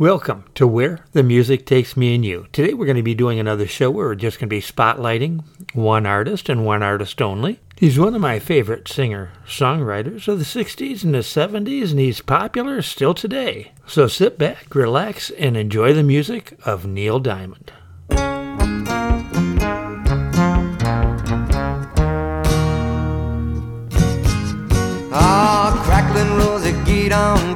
Welcome to Where the Music Takes Me and You. Today we're going to be doing another show where we're just going to be spotlighting one artist and one artist only. He's one of my favorite singer songwriters of the 60s and the 70s, and he's popular still today. So sit back, relax, and enjoy the music of Neil Diamond. Ah, crackling Rosie, get on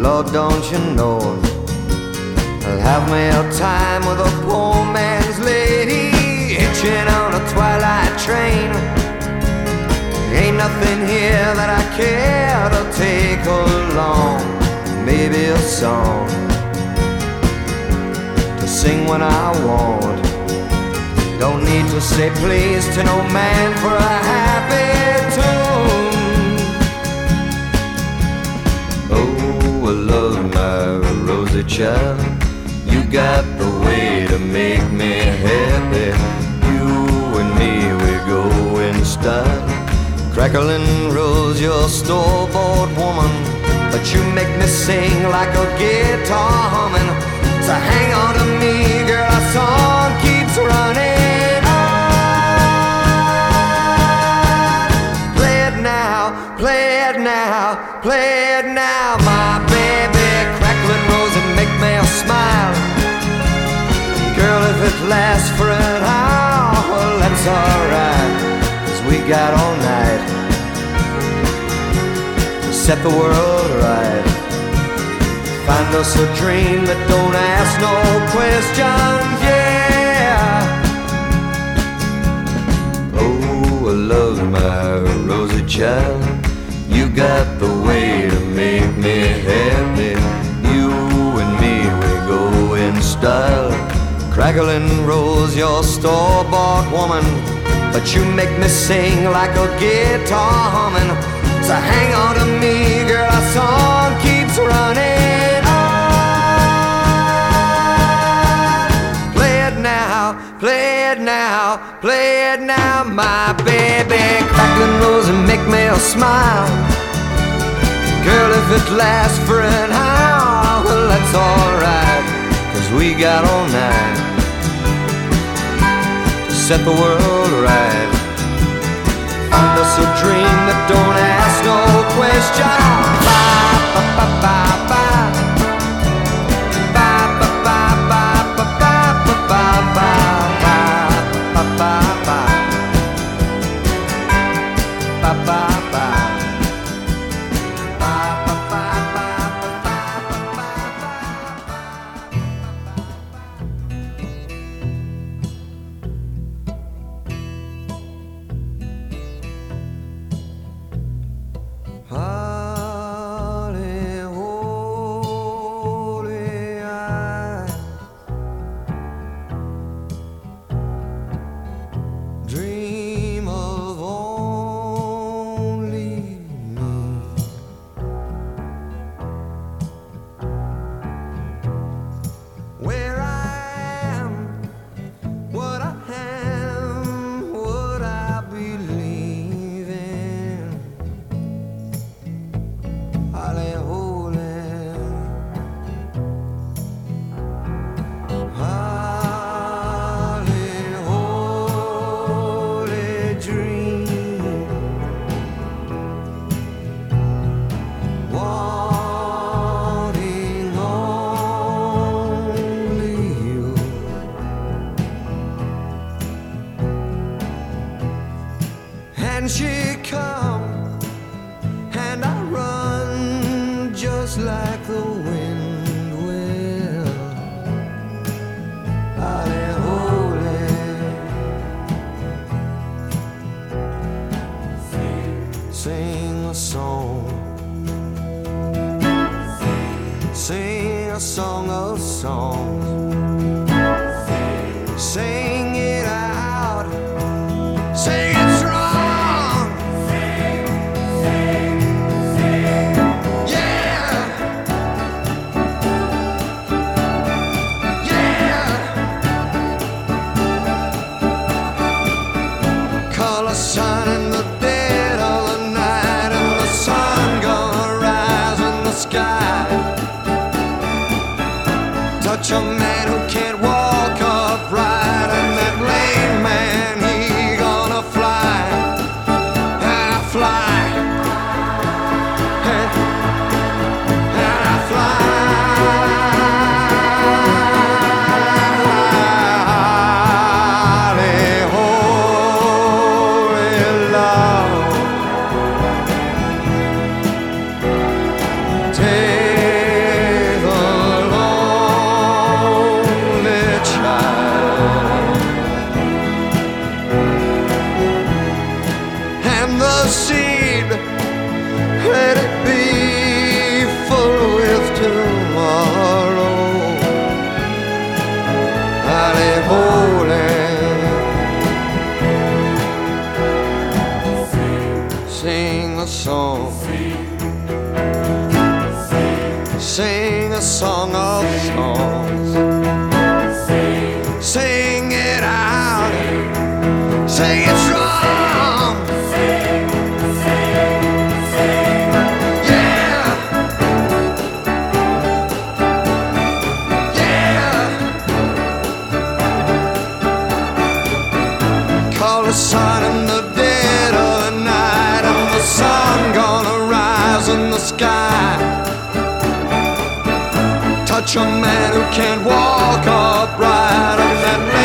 Lord, don't you know, I'll have me a time with a poor man's lady, hitching on a twilight train. Ain't nothing here that I care to take along. Maybe a song to sing when I want. Don't need to say please to no man for a happy Rosie child. You got the way to make me happy. You and me, we go in style. Crackling rose, your store-bought woman. But you make me sing like a guitar humming. So hang on to me, girl, our song keeps running. Play it now, play it now, play it now, my baby. If it lasts for an hour, well, that's alright. Cause we got all night to set the world right. Find us a dream that don't ask no questions, yeah. Oh, I love my Rosie child. You got the way to make me happy. You and me, we go in style. Crackling rose, your store-bought woman. But you make me sing like a guitar humming. So hang on to me, girl, our song keeps running on. Play it now, play it now, play it now, my baby. Crackling rose and make me a smile. Girl, if it lasts for an hour, well, that's alright. Cause we got all night set the world right. Find us a dream that don't ask no question. Ba, ba, ba, the sun in the dead of the night, and the sun gonna rise in the sky. Touch a man who can't walk upright, and that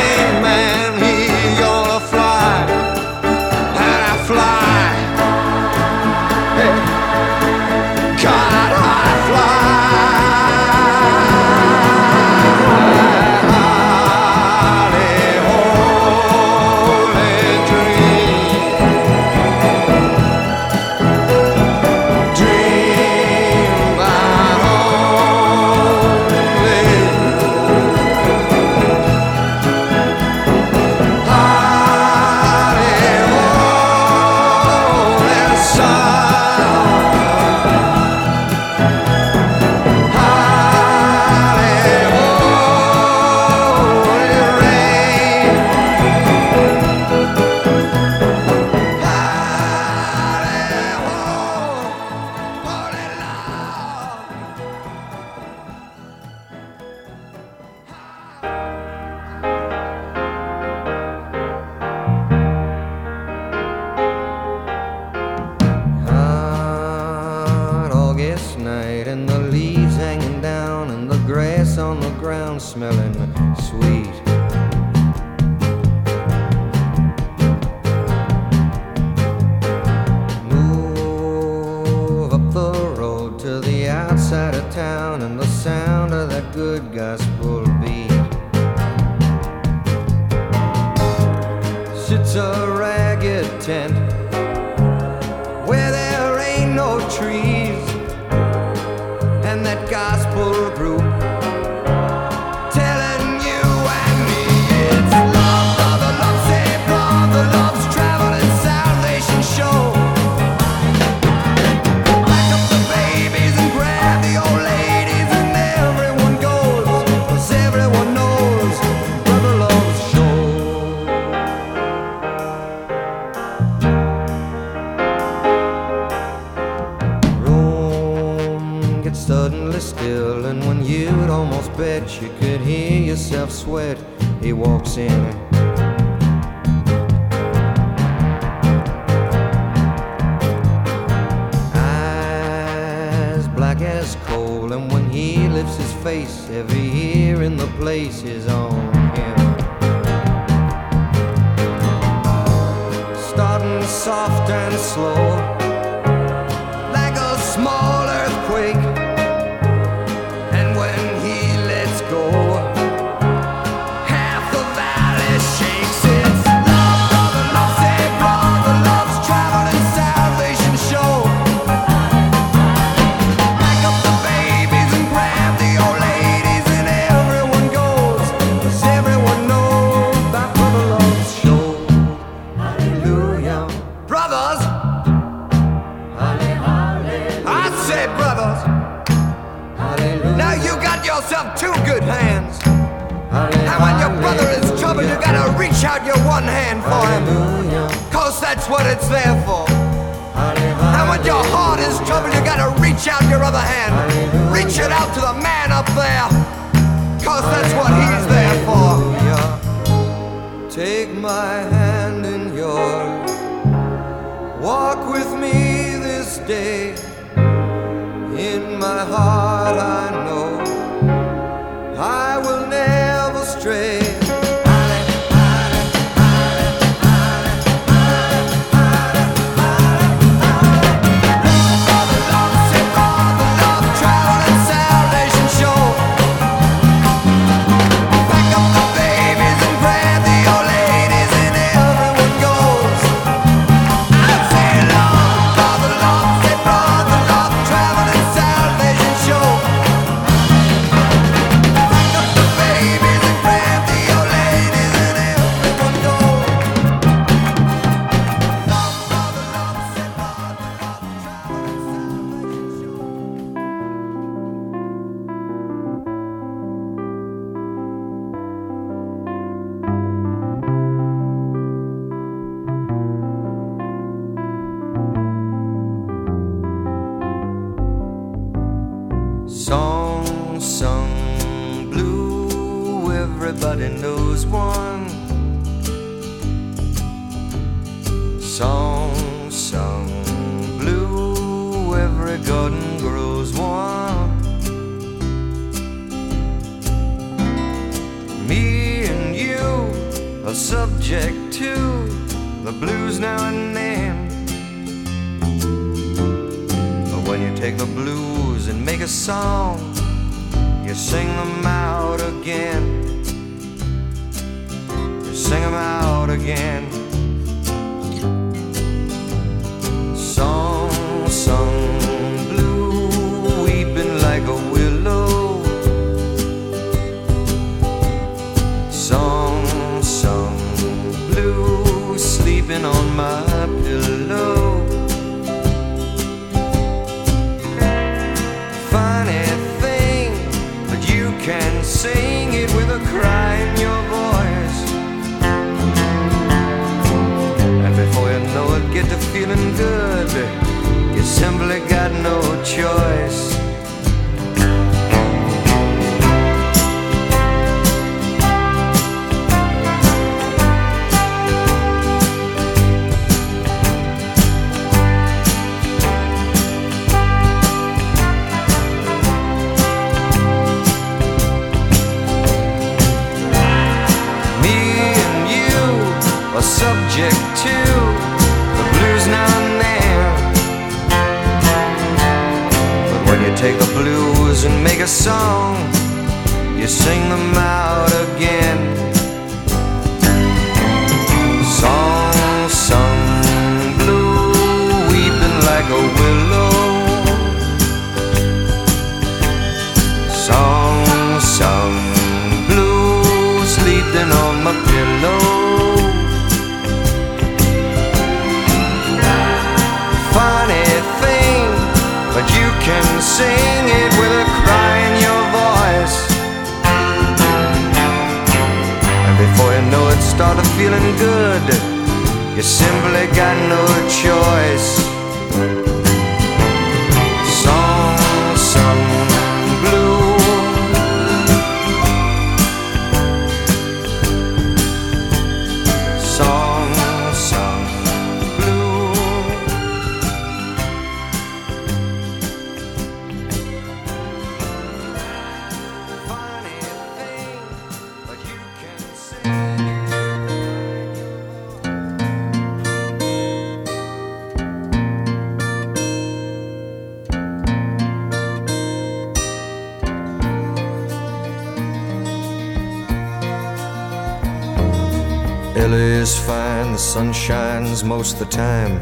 L.A.'s fine, the sun shines most the time.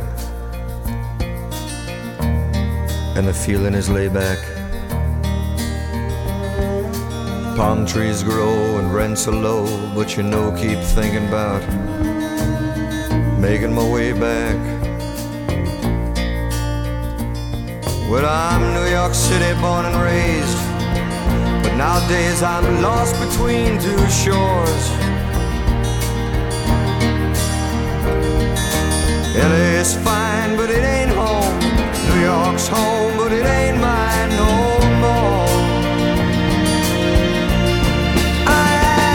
And the feeling is laid back. Palm trees grow and rents are low, but you know, keep thinking about making my way back. Well, I'm New York City born and raised, but nowadays I'm lost between two shores. Just fine, but it ain't home. New York's home, but it ain't mine no more. I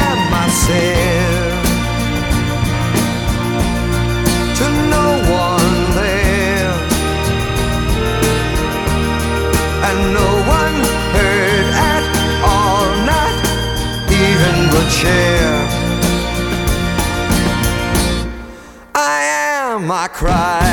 am myself to no one there, and no one heard at all, not even the chair. Am,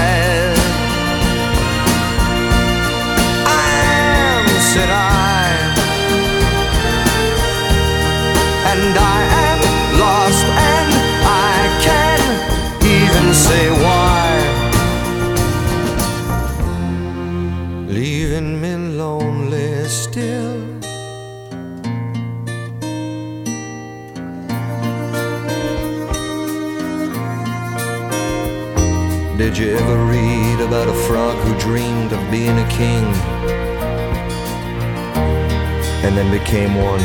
Did you ever read about a frog who dreamed of being a king and then became one?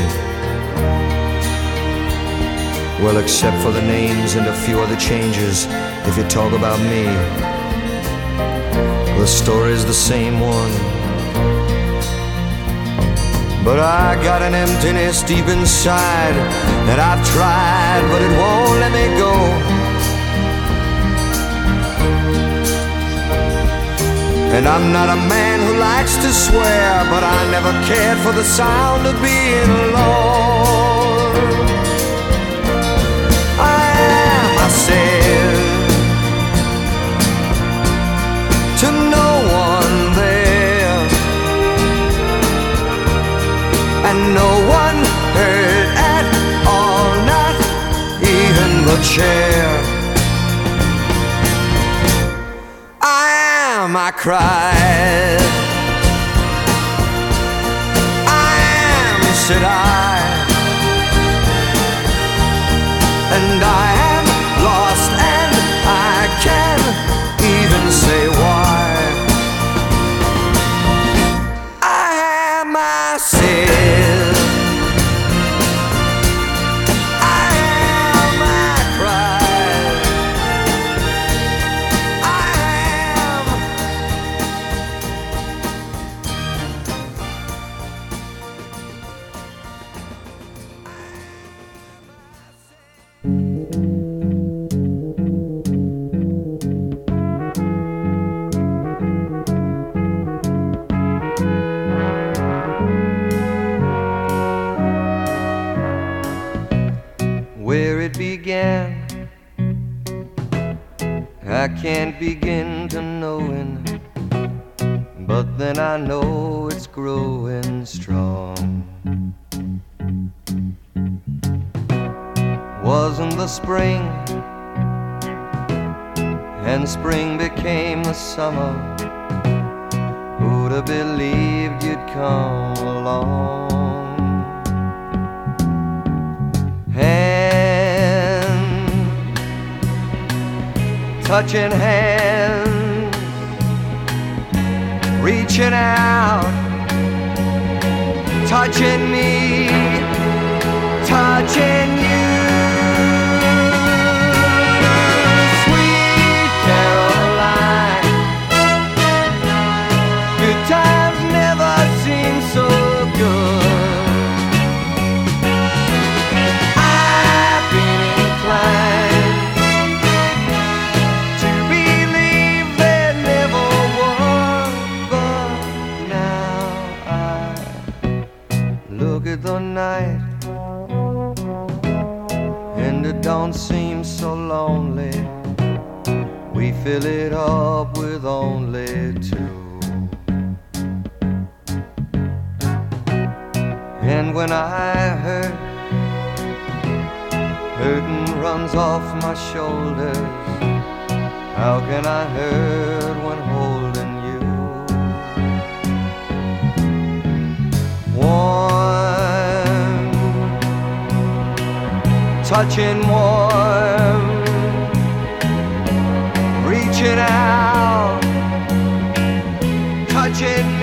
Well, except for the names and a few other changes, if you talk about me, the story's the same one. But I got an emptiness deep inside that I've tried, but it won't let me go. And I'm not a man who likes to swear, but I never cared for the sound of being alone. I am myself to no one there, and no one heard at all, not even the chair. Cried. I am, said I. And I am lost, and I can't even say why. I am. I touching hands, don't seem so lonely. We fill it up with only two. And when I hurt, hurting runs off my shoulders. How can I hurt when holding you? Warm, touching warm, reaching out, touching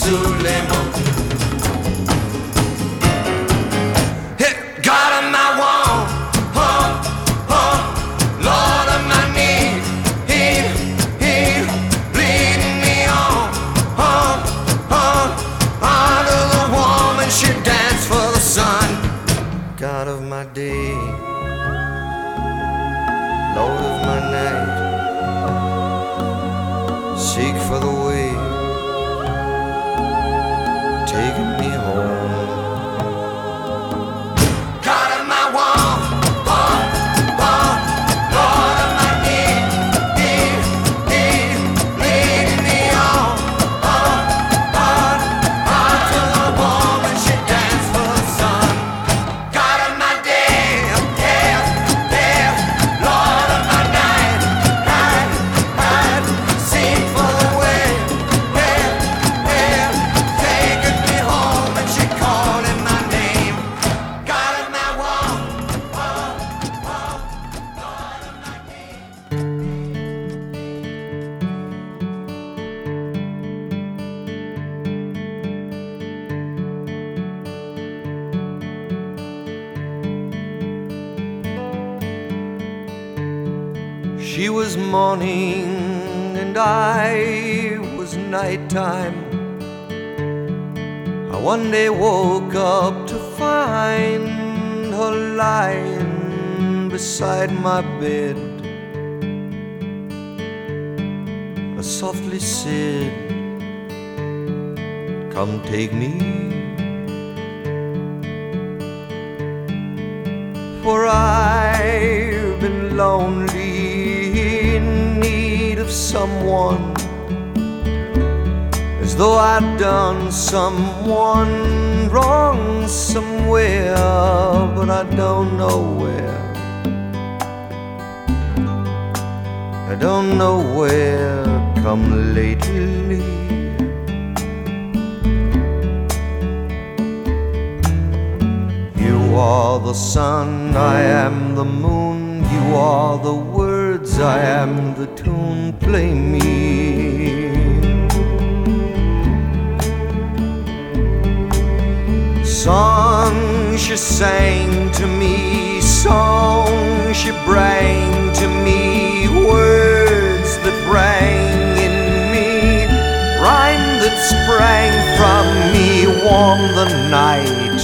Zulemo. lying beside my bed. I softly said, Come take me. For I've been lonely in need of someone, as though I'd done someone wrong somewhere, but I don't know where. I don't know where come lately. You are the sun, I am the moon, you are the words, I am the tune, play me. Songs she sang to me, songs she bring to me, words that rang in me, rhyme that sprang from me, warm the night.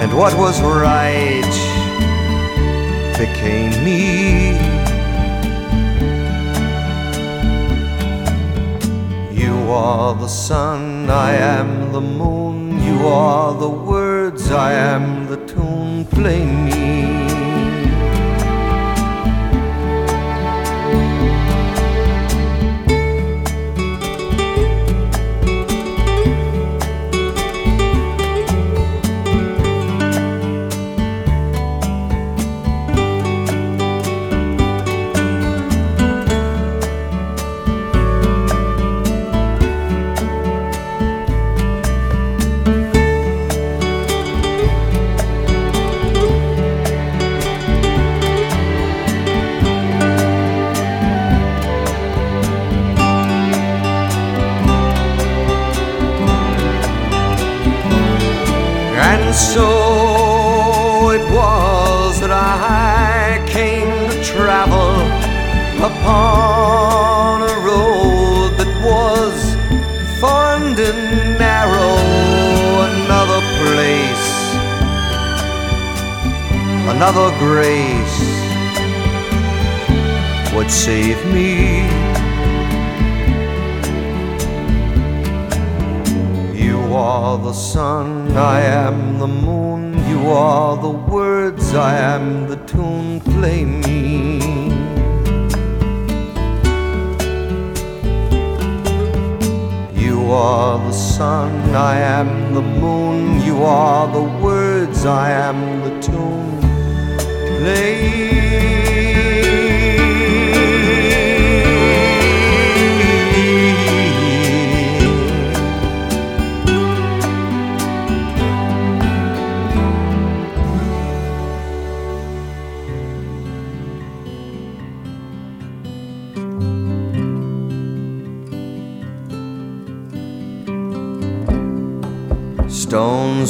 And what was right became me. You are the sun, I am the moon. You are the words, I am the tune. Play me.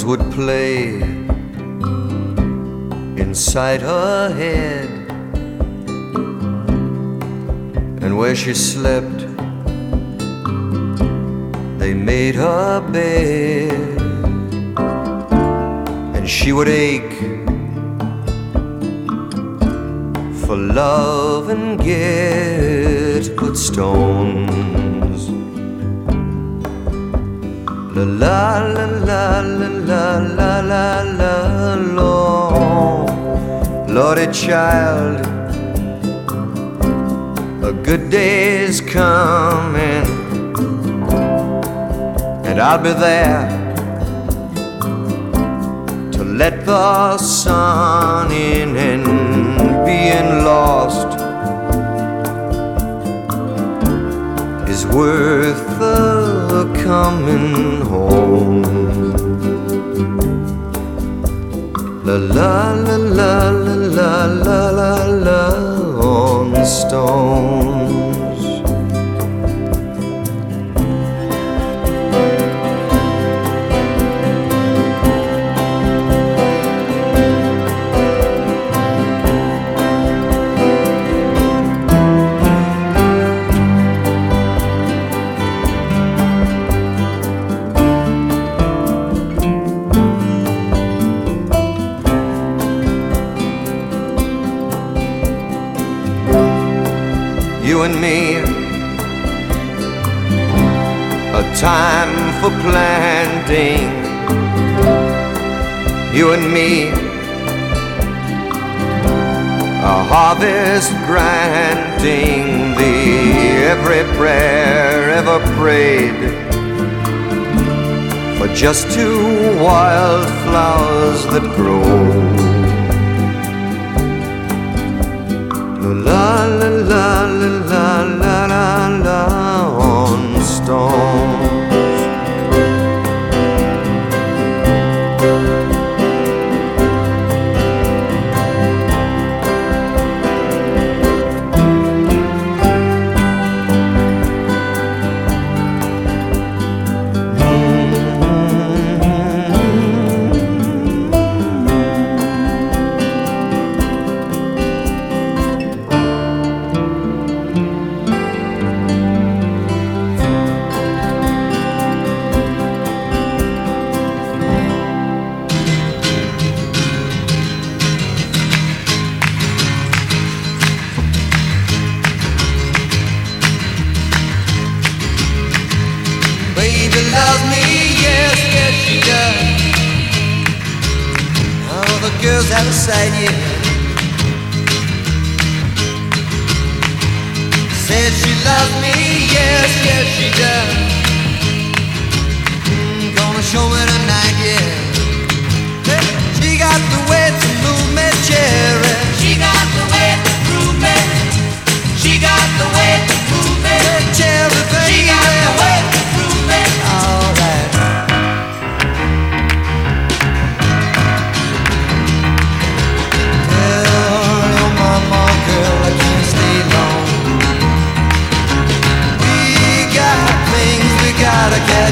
Would play inside her head, and where she slept, they made her bed, and she would ache for love and get good stones. La la la la la la la la Lord, Lordy child, a good day's coming, and I'll be there to let the sun in and being lost is worth coming home. La la la la la la la la on the stone. planting. You and me, a harvest granting thee every prayer ever prayed. For just two wild flowers that grow. La la la la la la la on stone. Baby loves me, yes, yes she does. All the girls yeah. She loves me, yes, yes she does. Mm, gonna show me tonight, yeah. She got the way to move me, She got the way to me. She got the way to move me, She got the way.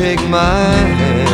take my hand.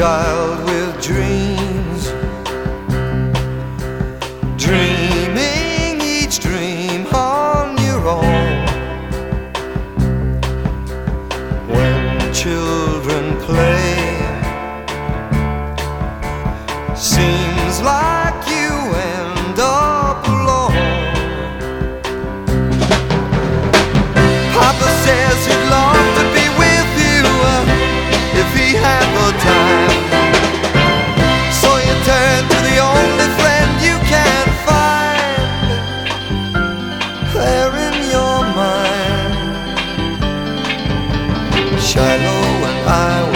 child with dreams.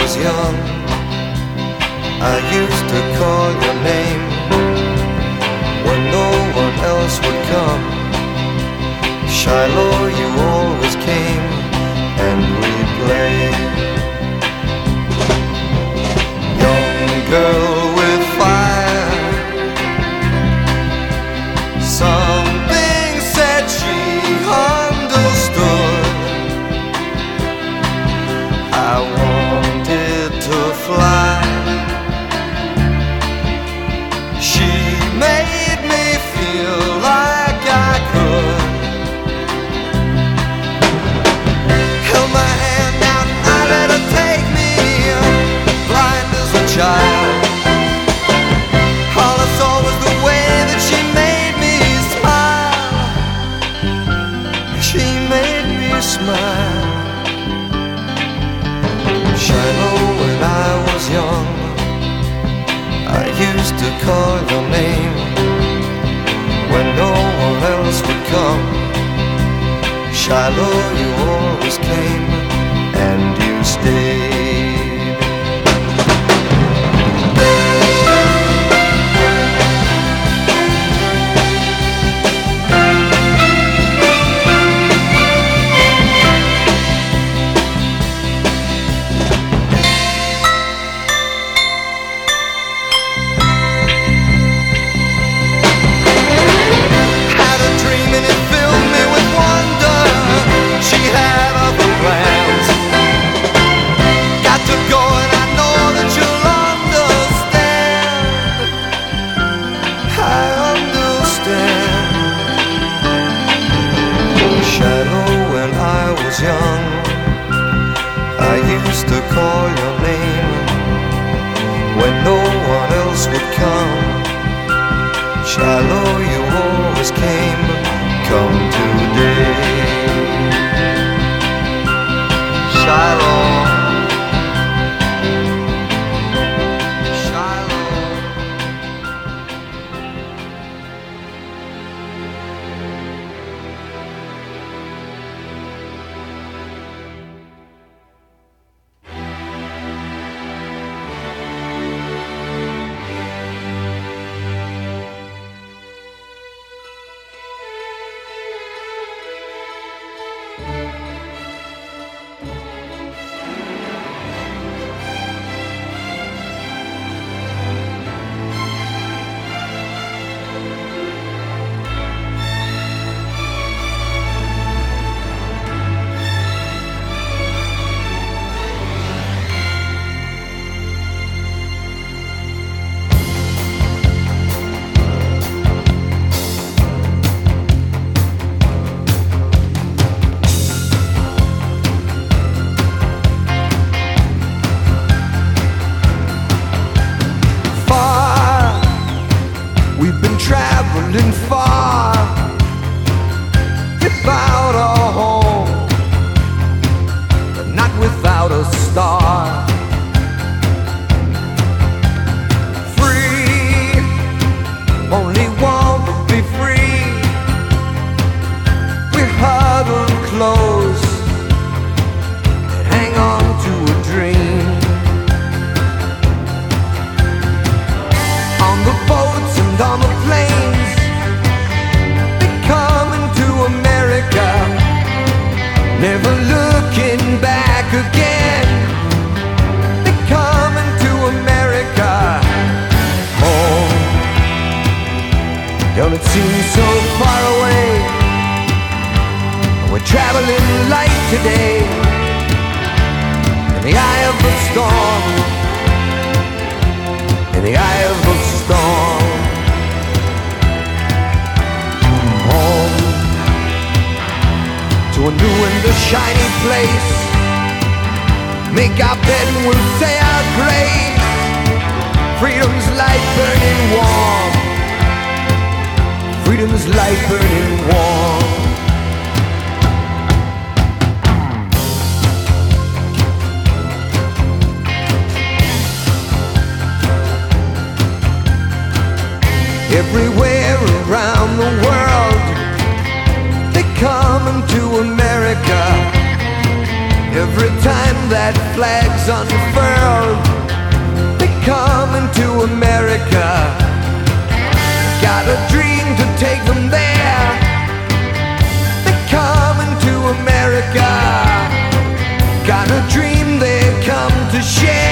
was young, I used to call your name when no one else would come. Shiloh, you always came and we played. Young girl. Seems so far away. We're traveling light today in the eye of the storm. In the eye of the storm. Home to a new and a shiny place. Make our bed and we'll say our grace. Freedom's light burning warm. Freedom's light burning warm. Everywhere around the world, they come into America. Every time that flag's unfurled, they come into America. Got a dream to take them there. They come into America. Got a dream they come to share.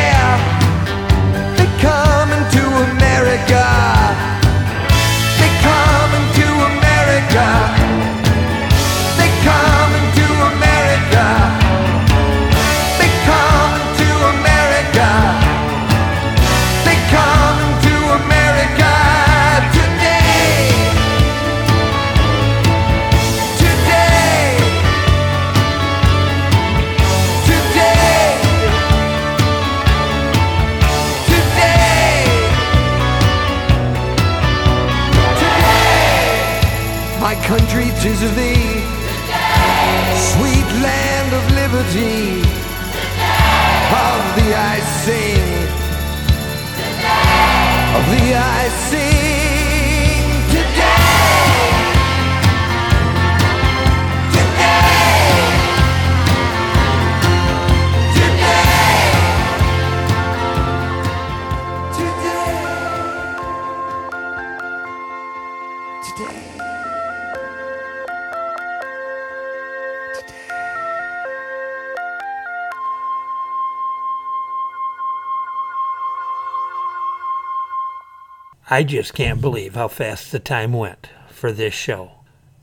I just can't believe how fast the time went for this show.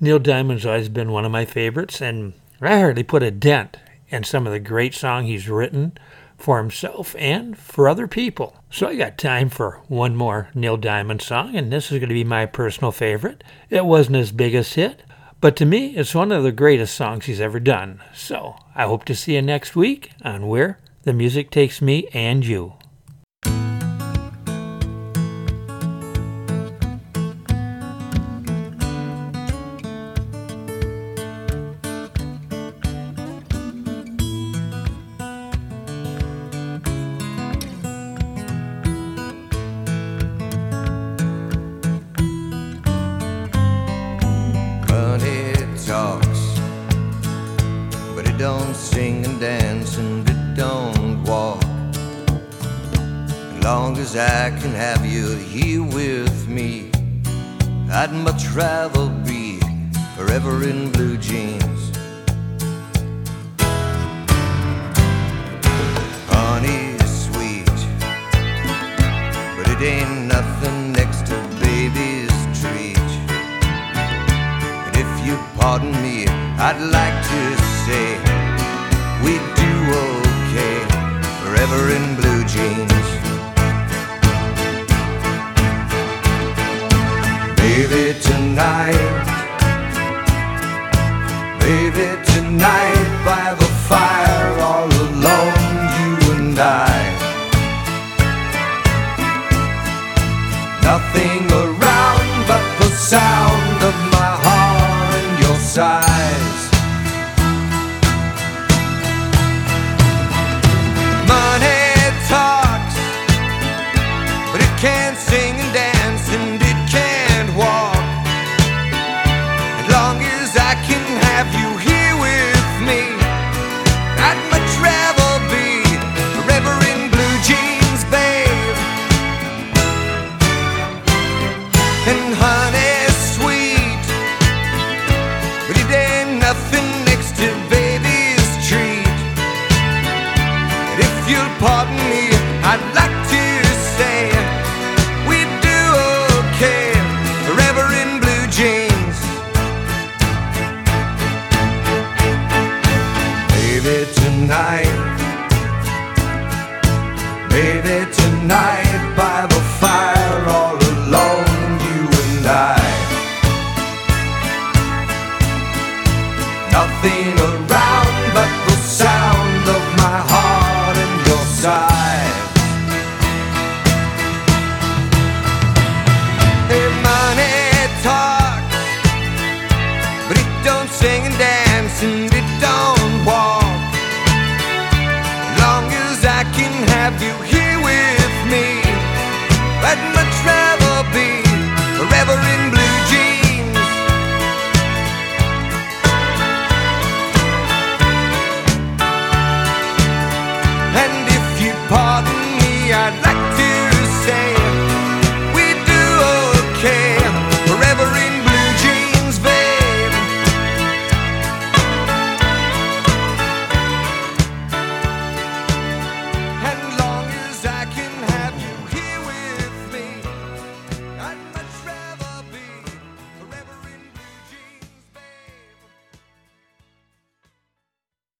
Neil Diamond's always been one of my favorites, and I hardly put a dent in some of the great songs he's written for himself and for other people. So I got time for one more Neil Diamond song, and this is going to be my personal favorite. It wasn't his biggest hit, but to me, it's one of the greatest songs he's ever done. So I hope to see you next week on Where the Music Takes Me and You. I can have you here with me, I'd much rather be forever in blue jeans. Honey's sweet, but it ain't nothing next to baby's treat. And if you pardon me, I'd like to